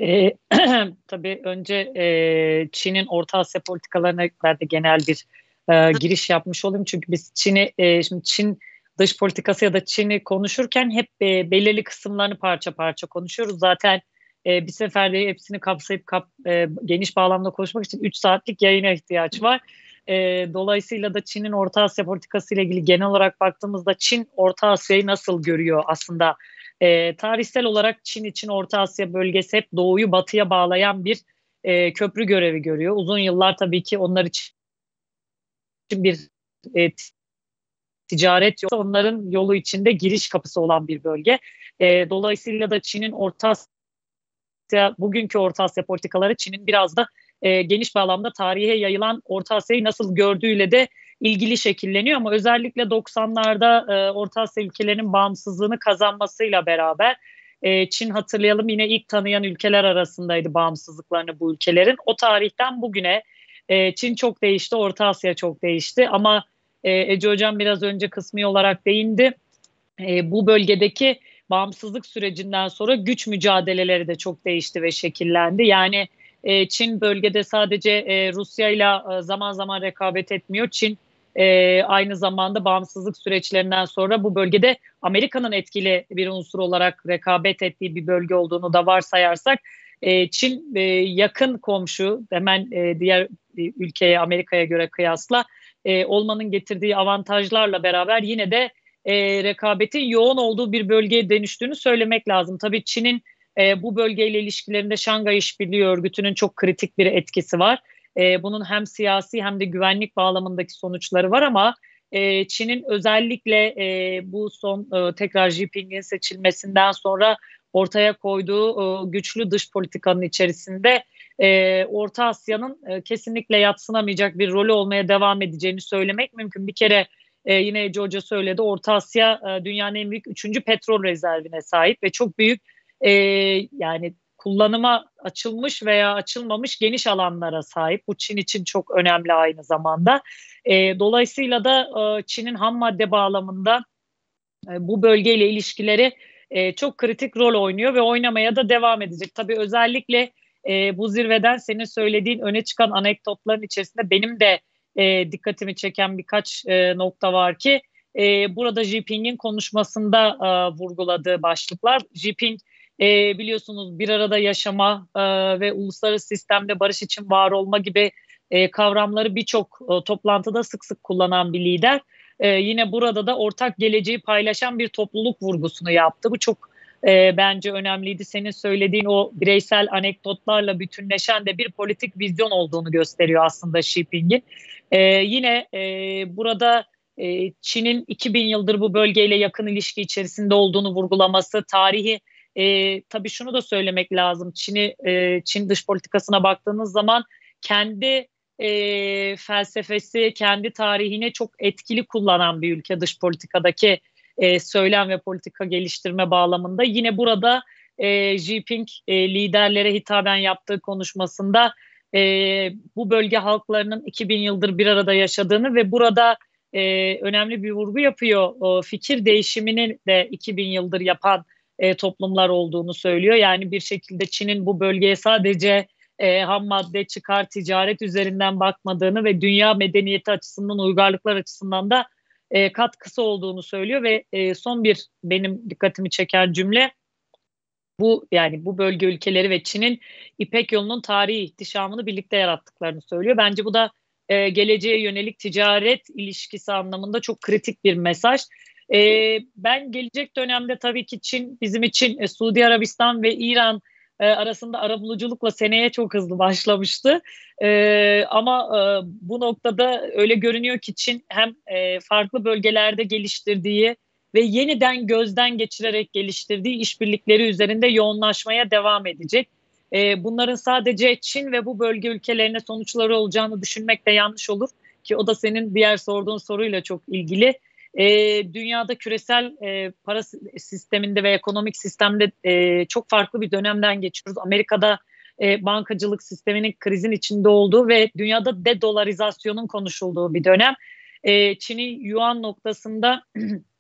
E, tabii önce e, Çin'in Orta Asya politikalarına ben de genel bir e, giriş yapmış olayım. Çünkü biz Çin'i, e, şimdi Çin dış politikası ya da Çin'i konuşurken hep e, belirli kısımlarını parça parça konuşuyoruz. Zaten e, bir seferde hepsini kapsayıp kap, e, geniş bağlamda konuşmak için 3 saatlik yayına ihtiyaç var. E, dolayısıyla da Çin'in Orta Asya politikası ile ilgili genel olarak baktığımızda Çin Orta Asya'yı nasıl görüyor aslında? E, tarihsel olarak Çin için Orta Asya bölgesi hep doğuyu batıya bağlayan bir e, köprü görevi görüyor. Uzun yıllar tabii ki onlar için bir e, ticaret yolu, onların yolu içinde giriş kapısı olan bir bölge. E, dolayısıyla da Çin'in Orta Asya, bugünkü Orta Asya politikaları Çin'in biraz da e, geniş bağlamda tarihe yayılan Orta Asya'yı nasıl gördüğüyle de ilgili şekilleniyor ama özellikle 90'larda e, Orta Asya ülkelerinin bağımsızlığını kazanmasıyla beraber e, Çin hatırlayalım yine ilk tanıyan ülkeler arasındaydı bağımsızlıklarını bu ülkelerin. O tarihten bugüne e, Çin çok değişti, Orta Asya çok değişti ama e, Ece Hocam biraz önce kısmi olarak değindi. E, bu bölgedeki bağımsızlık sürecinden sonra güç mücadeleleri de çok değişti ve şekillendi. Yani e, Çin bölgede sadece e, Rusya ile zaman zaman rekabet etmiyor. Çin e, aynı zamanda bağımsızlık süreçlerinden sonra bu bölgede Amerika'nın etkili bir unsur olarak rekabet ettiği bir bölge olduğunu da varsayarsak e, Çin e, yakın komşu hemen e, diğer ülkeye Amerika'ya göre kıyasla e, olmanın getirdiği avantajlarla beraber yine de e, rekabetin yoğun olduğu bir bölgeye dönüştüğünü söylemek lazım. Tabii Çin'in e, bu bölgeyle ilişkilerinde Şangay İşbirliği Örgütü'nün çok kritik bir etkisi var. E, bunun hem siyasi hem de güvenlik bağlamındaki sonuçları var ama e, Çin'in özellikle e, bu son e, tekrar Jinping'in seçilmesinden sonra ortaya koyduğu e, güçlü dış politikanın içerisinde e, Orta Asya'nın e, kesinlikle yatsınamayacak bir rolü olmaya devam edeceğini söylemek mümkün. Bir kere e, yine Ece Hoca söyledi Orta Asya e, dünyanın en büyük üçüncü petrol rezervine sahip ve çok büyük e, yani kullanıma açılmış veya açılmamış geniş alanlara sahip. Bu Çin için çok önemli aynı zamanda. E, dolayısıyla da e, Çin'in ham madde bağlamında e, bu bölgeyle ilişkileri e, çok kritik rol oynuyor ve oynamaya da devam edecek. Tabii özellikle e, bu zirveden senin söylediğin öne çıkan anekdotların içerisinde benim de e, dikkatimi çeken birkaç e, nokta var ki e, burada Jinping'in konuşmasında e, vurguladığı başlıklar. Jinping e, biliyorsunuz bir arada yaşama e, ve uluslararası sistemde barış için var olma gibi e, kavramları birçok e, toplantıda sık sık kullanan bir lider. E, yine burada da ortak geleceği paylaşan bir topluluk vurgusunu yaptı. Bu çok e, bence önemliydi. Senin söylediğin o bireysel anekdotlarla bütünleşen de bir politik vizyon olduğunu gösteriyor aslında Xi Jinping'in. E, yine e, burada e, Çin'in 2000 yıldır bu bölgeyle yakın ilişki içerisinde olduğunu vurgulaması, tarihi e, tabii şunu da söylemek lazım. Çin'i e, Çin dış politikasına baktığınız zaman kendi e, felsefesi, kendi tarihine çok etkili kullanan bir ülke dış politikadaki e, söylem ve politika geliştirme bağlamında. Yine burada e, Jinping e, liderlere hitaben yaptığı konuşmasında e, bu bölge halklarının 2000 yıldır bir arada yaşadığını ve burada e, önemli bir vurgu yapıyor. O fikir değişimini de 2000 yıldır yapan e, toplumlar olduğunu söylüyor. Yani bir şekilde Çin'in bu bölgeye sadece e, ham madde çıkar ticaret üzerinden bakmadığını ve dünya medeniyeti açısından uygarlıklar açısından da e, katkısı olduğunu söylüyor ve e, son bir benim dikkatimi çeken cümle bu yani bu bölge ülkeleri ve Çin'in İpek yolunun tarihi ihtişamını birlikte yarattıklarını söylüyor. Bence bu da e, geleceğe yönelik ticaret ilişkisi anlamında çok kritik bir mesaj. E, ben gelecek dönemde tabii ki Çin bizim için e, Suudi Arabistan ve İran e, arasında arabuluculukla seneye çok hızlı başlamıştı. E, ama e, bu noktada öyle görünüyor ki Çin hem e, farklı bölgelerde geliştirdiği ve yeniden gözden geçirerek geliştirdiği işbirlikleri üzerinde yoğunlaşmaya devam edecek. E, bunların sadece Çin ve bu bölge ülkelerine sonuçları olacağını düşünmek de yanlış olur ki o da senin diğer sorduğun soruyla çok ilgili. E, dünyada küresel e, para sisteminde ve ekonomik sistemde e, çok farklı bir dönemden geçiyoruz. Amerika'da e, bankacılık sisteminin krizin içinde olduğu ve dünyada dedolarizasyonun konuşulduğu bir dönem. E, Çin'in yuan noktasında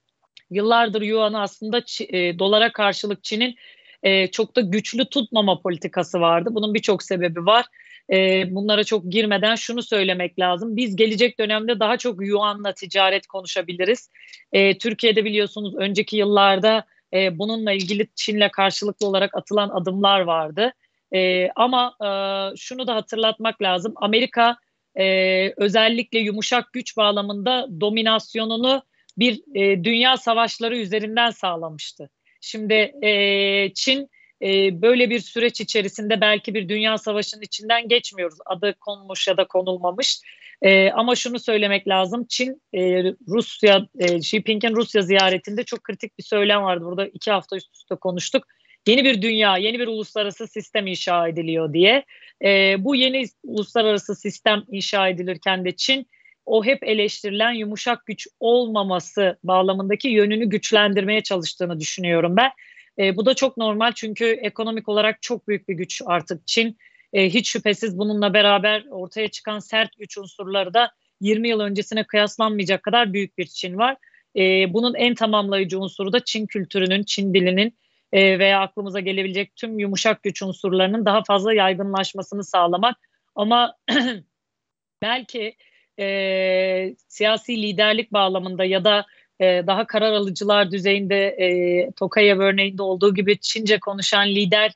yıllardır yuanı aslında e, dolara karşılık Çin'in e, çok da güçlü tutmama politikası vardı. Bunun birçok sebebi var. E, bunlara çok girmeden şunu söylemek lazım. Biz gelecek dönemde daha çok yuanla ticaret konuşabiliriz. E, Türkiye'de biliyorsunuz önceki yıllarda e, bununla ilgili Çin'le karşılıklı olarak atılan adımlar vardı. E, ama e, şunu da hatırlatmak lazım. Amerika e, özellikle yumuşak güç bağlamında dominasyonunu bir e, dünya savaşları üzerinden sağlamıştı. Şimdi e, Çin e, böyle bir süreç içerisinde belki bir dünya savaşının içinden geçmiyoruz. Adı konmuş ya da konulmamış. E, ama şunu söylemek lazım. Çin, e, Rusya, e, Xi Jinping'in Rusya ziyaretinde çok kritik bir söylem vardı. Burada iki hafta üst üste konuştuk. Yeni bir dünya, yeni bir uluslararası sistem inşa ediliyor diye. E, bu yeni uluslararası sistem inşa edilirken de Çin o hep eleştirilen yumuşak güç olmaması bağlamındaki yönünü güçlendirmeye çalıştığını düşünüyorum ben. E, bu da çok normal çünkü ekonomik olarak çok büyük bir güç artık Çin. E, hiç şüphesiz bununla beraber ortaya çıkan sert güç unsurları da 20 yıl öncesine kıyaslanmayacak kadar büyük bir Çin var. E, bunun en tamamlayıcı unsuru da Çin kültürünün, Çin dilinin e, veya aklımıza gelebilecek tüm yumuşak güç unsurlarının daha fazla yaygınlaşmasını sağlamak. Ama belki e, siyasi liderlik bağlamında ya da e, daha karar alıcılar düzeyinde e, Tokayev örneğinde olduğu gibi Çince konuşan lider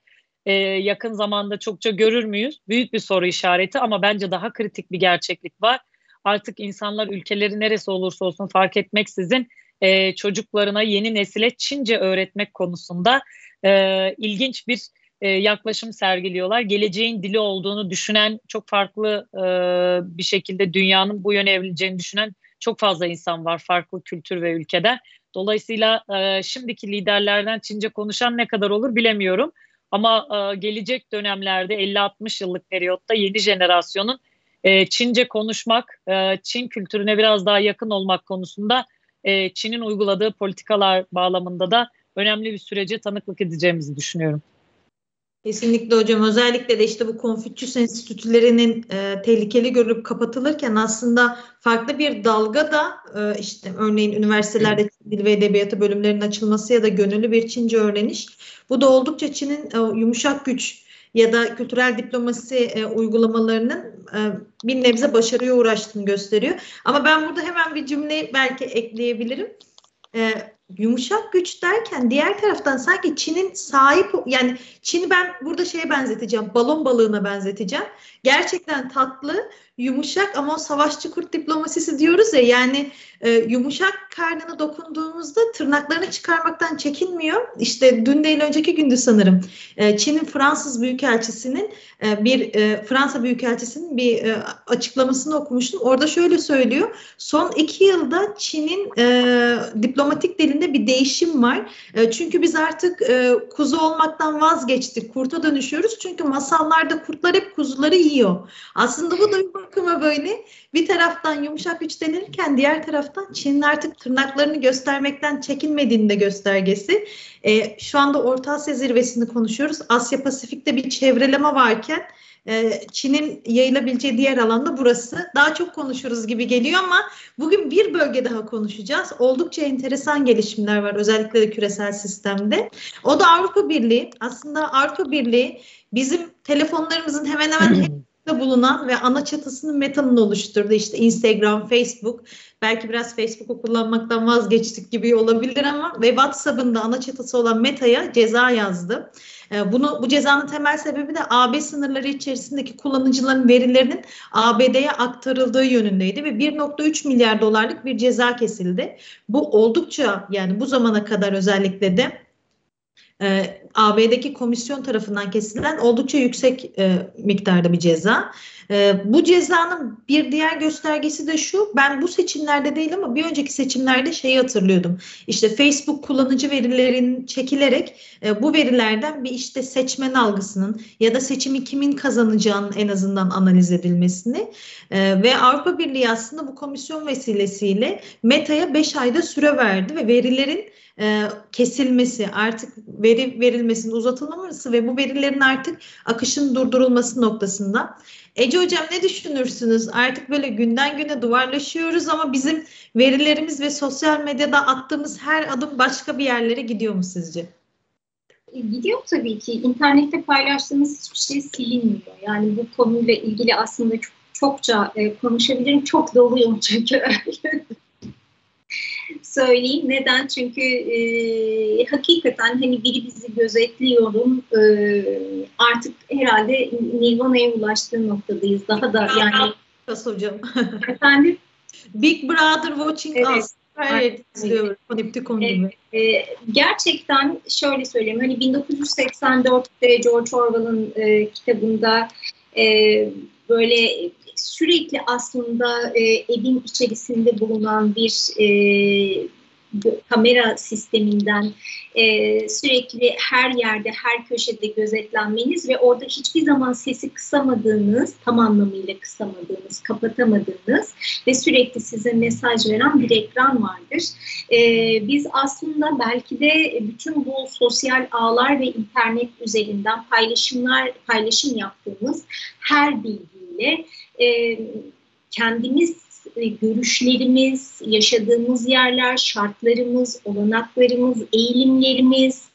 e, yakın zamanda çokça görür müyüz? Büyük bir soru işareti ama bence daha kritik bir gerçeklik var. Artık insanlar ülkeleri neresi olursa olsun fark etmeksizin e, çocuklarına yeni nesile Çince öğretmek konusunda e, ilginç bir yaklaşım sergiliyorlar. Geleceğin dili olduğunu düşünen çok farklı bir şekilde dünyanın bu yöne evrileceğini düşünen çok fazla insan var farklı kültür ve ülkede. Dolayısıyla e, şimdiki liderlerden Çince konuşan ne kadar olur bilemiyorum. Ama e, gelecek dönemlerde 50-60 yıllık periyotta yeni jenerasyonun e, Çince konuşmak, e, Çin kültürüne biraz daha yakın olmak konusunda e, Çin'in uyguladığı politikalar bağlamında da önemli bir sürece tanıklık edeceğimizi düşünüyorum. Kesinlikle hocam. Özellikle de işte bu Konfüçyüs enstitülerinin e, tehlikeli görülüp kapatılırken aslında farklı bir dalga da e, işte örneğin üniversitelerde dil ve edebiyatı bölümlerinin açılması ya da gönüllü bir Çince öğreniş. Bu da oldukça Çin'in e, yumuşak güç ya da kültürel diplomasi e, uygulamalarının e, bir nebze başarıya uğraştığını gösteriyor. Ama ben burada hemen bir cümle belki ekleyebilirim. E, yumuşak güç derken diğer taraftan sanki Çin'in sahip yani Çin'i ben burada şeye benzeteceğim balon balığına benzeteceğim. Gerçekten tatlı yumuşak ama savaşçı kurt diplomasisi diyoruz ya yani e, yumuşak karnına dokunduğumuzda tırnaklarını çıkarmaktan çekinmiyor. İşte dün değil önceki gündü sanırım e, Çin'in Fransız Büyükelçisi'nin e, bir e, Fransa Büyükelçisi'nin bir e, açıklamasını okumuştum. Orada şöyle söylüyor. Son iki yılda Çin'in e, diplomatik dilinde bir değişim var. E, çünkü biz artık e, kuzu olmaktan vazgeçtik. Kurta dönüşüyoruz. Çünkü masallarda kurtlar hep kuzuları yiyor. Aslında bu da bakıma böyle bir taraftan yumuşak güç denilirken diğer taraftan Çin'in artık tırnaklarını göstermekten çekinmediğinde göstergesi. E, şu anda Orta Asya zirvesini konuşuyoruz. Asya Pasifik'te bir çevreleme varken e, Çin'in yayılabileceği diğer alanda burası. Daha çok konuşuruz gibi geliyor ama bugün bir bölge daha konuşacağız. Oldukça enteresan gelişimler var özellikle de küresel sistemde. O da Avrupa Birliği. Aslında Avrupa Birliği bizim telefonlarımızın hemen hemen bulunan ve ana çatısını Meta'nın oluşturdu. İşte Instagram, Facebook. Belki biraz Facebook'u kullanmaktan vazgeçtik gibi olabilir ama ve WhatsApp'ın da ana çatısı olan Meta'ya ceza yazdı. Ee, bunu bu cezanın temel sebebi de AB sınırları içerisindeki kullanıcıların verilerinin ABD'ye aktarıldığı yönündeydi ve 1.3 milyar dolarlık bir ceza kesildi. Bu oldukça yani bu zamana kadar özellikle de e, AB'deki komisyon tarafından kesilen oldukça yüksek e, miktarda bir ceza. E, bu cezanın bir diğer göstergesi de şu, ben bu seçimlerde değil ama bir önceki seçimlerde şeyi hatırlıyordum. İşte Facebook kullanıcı verilerin çekilerek e, bu verilerden bir işte seçmen algısının ya da seçimi kimin kazanacağının en azından analiz edilmesini e, ve Avrupa Birliği aslında bu komisyon vesilesiyle Meta'ya 5 ayda süre verdi ve verilerin e, kesilmesi, artık veri verilmesinin uzatılmaması ve bu verilerin artık akışın durdurulması noktasında. Ece Hocam ne düşünürsünüz? Artık böyle günden güne duvarlaşıyoruz ama bizim verilerimiz ve sosyal medyada attığımız her adım başka bir yerlere gidiyor mu sizce? E, gidiyor tabii ki. İnternette paylaştığımız hiçbir şey silinmiyor. Yani bu konuyla ilgili aslında çok, çokça e, konuşabilirim. Çok doluyum çünkü. söyleyeyim. Neden? Çünkü e, hakikaten hani biri bizi gözetliyorum. E, artık herhalde Nirvana'ya ulaştığı noktadayız. Daha da yani. hocam. Efendim? Big Brother watching evet. us. Evet, e, e, gerçekten şöyle söyleyeyim. Hani 1984'te George Orwell'ın e, kitabında e, böyle sürekli aslında e, evin içerisinde bulunan bir e, kamera sisteminden e, sürekli her yerde, her köşede gözetlenmeniz ve orada hiçbir zaman sesi kısamadığınız, tam anlamıyla kısamadığınız, kapatamadığınız ve sürekli size mesaj veren bir ekran vardır. E, biz aslında belki de bütün bu sosyal ağlar ve internet üzerinden paylaşımlar, paylaşım yaptığımız her bilgiyle e, kendimiz e, görüşlerimiz, yaşadığımız yerler, şartlarımız, olanaklarımız, eğilimlerimiz,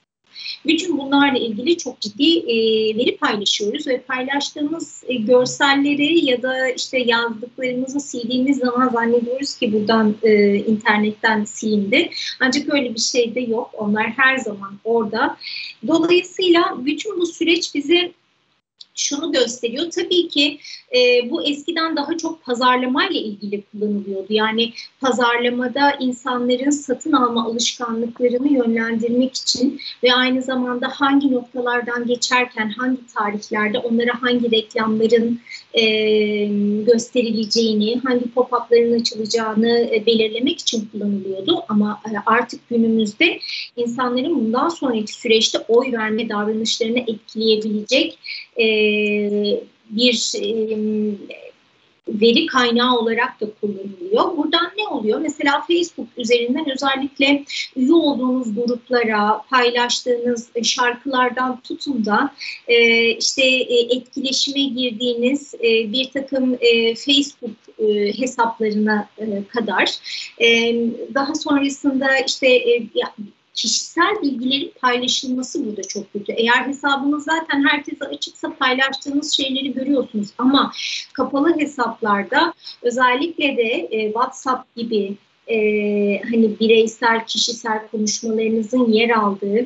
bütün bunlarla ilgili çok ciddi e, veri paylaşıyoruz ve paylaştığımız e, görselleri ya da işte yazdıklarımızı sildiğimiz zaman zannediyoruz ki buradan e, internetten silindi. Ancak öyle bir şey de yok. Onlar her zaman orada. Dolayısıyla bütün bu süreç bize şunu gösteriyor. Tabii ki e, bu eskiden daha çok pazarlamayla ilgili kullanılıyordu. Yani pazarlamada insanların satın alma alışkanlıklarını yönlendirmek için ve aynı zamanda hangi noktalardan geçerken hangi tarihlerde onlara hangi reklamların e, gösterileceğini, hangi pop-up'ların açılacağını e, belirlemek için kullanılıyordu. Ama e, artık günümüzde insanların bundan sonraki süreçte oy verme davranışlarını etkileyebilecek e, bir e, veri kaynağı olarak da kullanılıyor. Buradan ne oluyor? Mesela Facebook üzerinden özellikle üye olduğunuz gruplara, paylaştığınız şarkılardan tutun da e, işte e, etkileşime girdiğiniz e, bir takım e, Facebook e, hesaplarına e, kadar e, daha sonrasında işte e, kişisel bilgilerin paylaşılması burada çok kötü. Eğer hesabınız zaten herkese açıksa paylaştığınız şeyleri görüyorsunuz ama kapalı hesaplarda özellikle de e, WhatsApp gibi e, hani bireysel kişisel konuşmalarınızın yer aldığı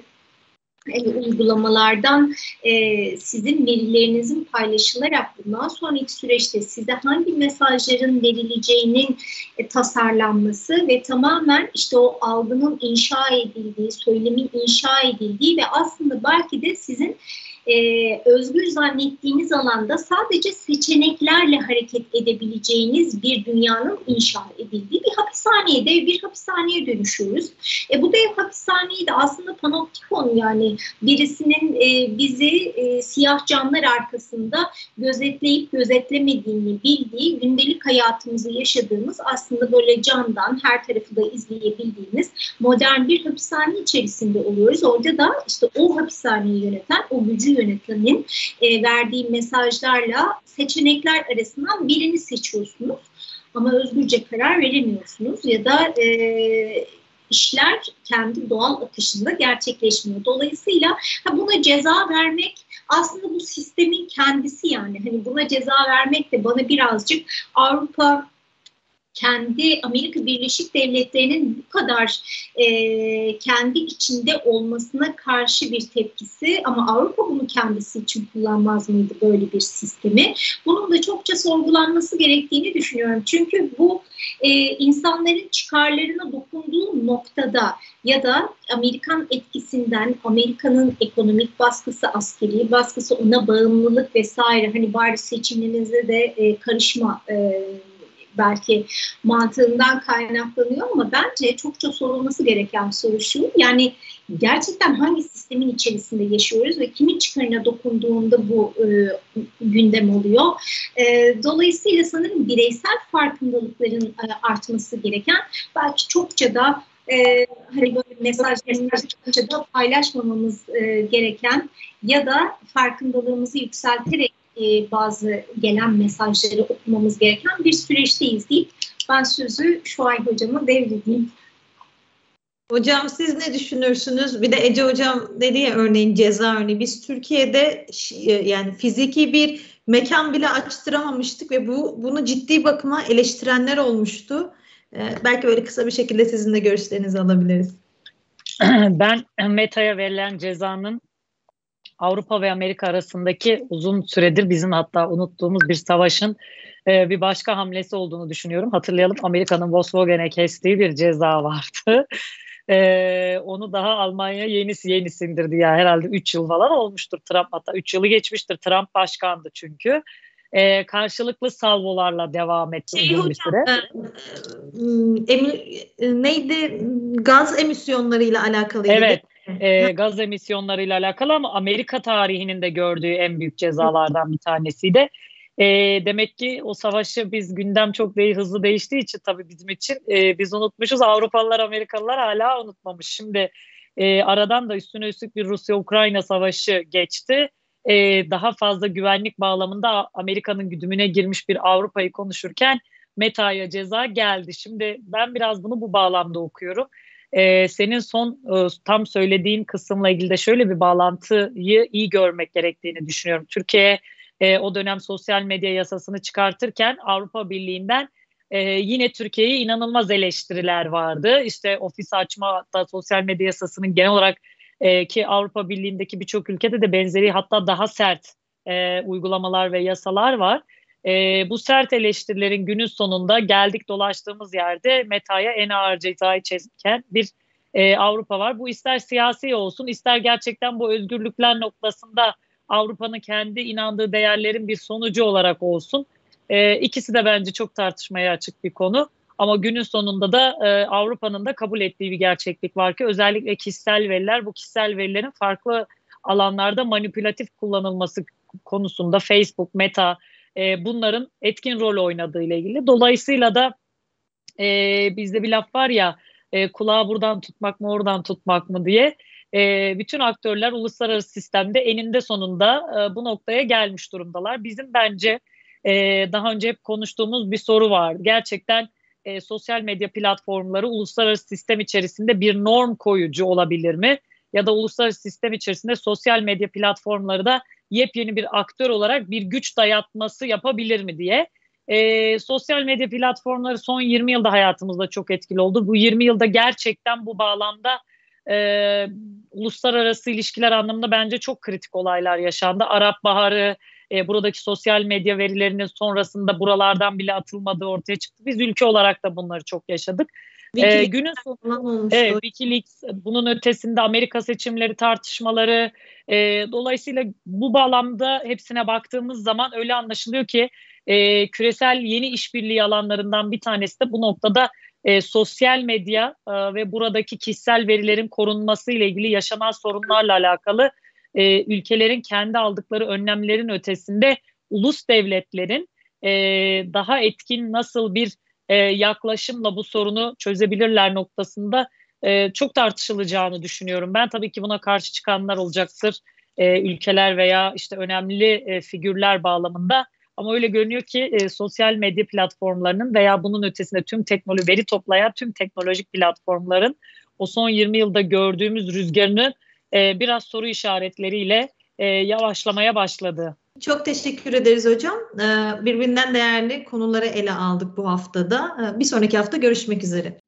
e, uygulamalardan e, sizin verilerinizin paylaşılarak bundan sonraki süreçte size hangi mesajların verileceğinin e, tasarlanması ve tamamen işte o algının inşa edildiği, söylemin inşa edildiği ve aslında belki de sizin e, özgür zannettiğiniz alanda sadece seçeneklerle hareket edebileceğiniz bir dünyanın inşa edildiği bir hapishaneye, dev bir hapishaneye dönüşüyoruz. E, bu dev hapishaneyi de aslında panoptikon yani birisinin e, bizi e, siyah camlar arkasında gözetleyip gözetlemediğini bildiği gündelik hayatımızı yaşadığımız aslında böyle camdan her tarafı da izleyebildiğimiz modern bir hapishane içerisinde oluyoruz. Orada da işte o hapishaneyi yöneten, o gücü yönetmenin e, verdiği mesajlarla seçenekler arasından birini seçiyorsunuz. Ama özgürce karar veremiyorsunuz ya da e, işler kendi doğal akışında gerçekleşmiyor. Dolayısıyla ha buna ceza vermek aslında bu sistemin kendisi yani hani buna ceza vermek de bana birazcık Avrupa kendi Amerika Birleşik Devletleri'nin bu kadar e, kendi içinde olmasına karşı bir tepkisi ama Avrupa bunu kendisi için kullanmaz mıydı böyle bir sistemi? Bunun da çokça sorgulanması gerektiğini düşünüyorum. Çünkü bu e, insanların çıkarlarına dokunduğu noktada ya da Amerikan etkisinden, Amerika'nın ekonomik baskısı, askeri baskısı, ona bağımlılık vesaire hani bari seçimlerinize de e, karışma e, belki mantığından kaynaklanıyor ama bence çokça sorulması gereken soru şu. Yani gerçekten hangi sistemin içerisinde yaşıyoruz ve kimin çıkarına dokunduğunda bu e, gündem oluyor. E, dolayısıyla sanırım bireysel farkındalıkların e, artması gereken belki çokça da e, hani böyle mesajlarını çokça da paylaşmamamız e, gereken ya da farkındalığımızı yükselterek e, bazı gelen mesajları okumamız gereken bir süreçteyiz deyip ben sözü Şuay hocama devredeyim. Hocam siz ne düşünürsünüz? Bir de Ece hocam dedi ya örneğin ceza örneği. Biz Türkiye'de e, yani fiziki bir mekan bile açtıramamıştık ve bu bunu ciddi bakıma eleştirenler olmuştu. Ee, belki böyle kısa bir şekilde sizin de görüşlerinizi alabiliriz. Ben Meta'ya verilen cezanın Avrupa ve Amerika arasındaki uzun süredir bizim hatta unuttuğumuz bir savaşın e, bir başka hamlesi olduğunu düşünüyorum. Hatırlayalım Amerika'nın Volkswagen'e kestiği bir ceza vardı. E, onu daha Almanya yenisi yeni sindirdi ya herhalde 3 yıl falan olmuştur Trump hatta 3 yılı geçmiştir Trump başkandı çünkü e, karşılıklı salvolarla devam etti şey, bir süre. E, e, e, neydi? Gaz emisyonlarıyla alakalı. Evet. E, gaz emisyonlarıyla alakalı ama Amerika tarihinin de gördüğü en büyük cezalardan bir tanesiydi. E, demek ki o savaşı biz gündem çok değil, hızlı değiştiği için tabii bizim için e, biz unutmuşuz. Avrupalılar, Amerikalılar hala unutmamış. Şimdi e, aradan da üstüne üstlük bir Rusya-Ukrayna savaşı geçti e, daha fazla güvenlik bağlamında Amerika'nın güdümüne girmiş bir Avrupa'yı konuşurken Meta'ya ceza geldi. Şimdi ben biraz bunu bu bağlamda okuyorum. Ee, senin son e, tam söylediğin kısımla ilgili de şöyle bir bağlantıyı iyi görmek gerektiğini düşünüyorum. Türkiye e, o dönem sosyal medya yasasını çıkartırken Avrupa Birliği'nden e, yine Türkiye'ye inanılmaz eleştiriler vardı. İşte ofis açma hatta sosyal medya yasasının genel olarak e, ki Avrupa Birliği'ndeki birçok ülkede de benzeri hatta daha sert e, uygulamalar ve yasalar var. E, bu sert eleştirilerin günün sonunda geldik dolaştığımız yerde Meta'ya en ağır cezayı çeken bir e, Avrupa var. Bu ister siyasi olsun ister gerçekten bu özgürlükler noktasında Avrupa'nın kendi inandığı değerlerin bir sonucu olarak olsun. E, ikisi de bence çok tartışmaya açık bir konu. Ama günün sonunda da e, Avrupa'nın da kabul ettiği bir gerçeklik var ki özellikle kişisel veriler bu kişisel verilerin farklı alanlarda manipülatif kullanılması konusunda Facebook, Meta e, bunların etkin rol oynadığı ile ilgili. Dolayısıyla da e, bizde bir laf var ya e, kulağı buradan tutmak mı oradan tutmak mı diye e, bütün aktörler uluslararası sistemde eninde sonunda e, bu noktaya gelmiş durumdalar. Bizim bence e, daha önce hep konuştuğumuz bir soru var. Gerçekten e, sosyal medya platformları uluslararası sistem içerisinde bir norm koyucu olabilir mi? Ya da uluslararası sistem içerisinde sosyal medya platformları da yepyeni bir aktör olarak bir güç dayatması yapabilir mi diye. E, sosyal medya platformları son 20 yılda hayatımızda çok etkili oldu. Bu 20 yılda gerçekten bu bağlamda e, uluslararası ilişkiler anlamında bence çok kritik olaylar yaşandı. Arap Baharı, e, buradaki sosyal medya verilerinin sonrasında buralardan bile atılmadığı ortaya çıktı. Biz ülke olarak da bunları çok yaşadık. E, günün sonunda evet, Wikileaks bunun ötesinde Amerika seçimleri tartışmaları e, dolayısıyla bu bağlamda hepsine baktığımız zaman öyle anlaşılıyor ki e, küresel yeni işbirliği alanlarından bir tanesi de bu noktada e, sosyal medya e, ve buradaki kişisel verilerin korunması ile ilgili yaşanan sorunlarla alakalı e, ülkelerin kendi aldıkları önlemlerin ötesinde ulus devletlerin e, daha etkin nasıl bir e, yaklaşımla bu sorunu çözebilirler noktasında e, çok tartışılacağını düşünüyorum. Ben tabii ki buna karşı çıkanlar olacaktır e, ülkeler veya işte önemli e, figürler bağlamında. Ama öyle görünüyor ki e, sosyal medya platformlarının veya bunun ötesinde tüm teknoloji veri toplayan tüm teknolojik platformların o son 20 yılda gördüğümüz rüzgarını e, biraz soru işaretleriyle e, yavaşlamaya başladı. Çok teşekkür ederiz hocam. Ee, birbirinden değerli konuları ele aldık bu haftada. Ee, bir sonraki hafta görüşmek üzere.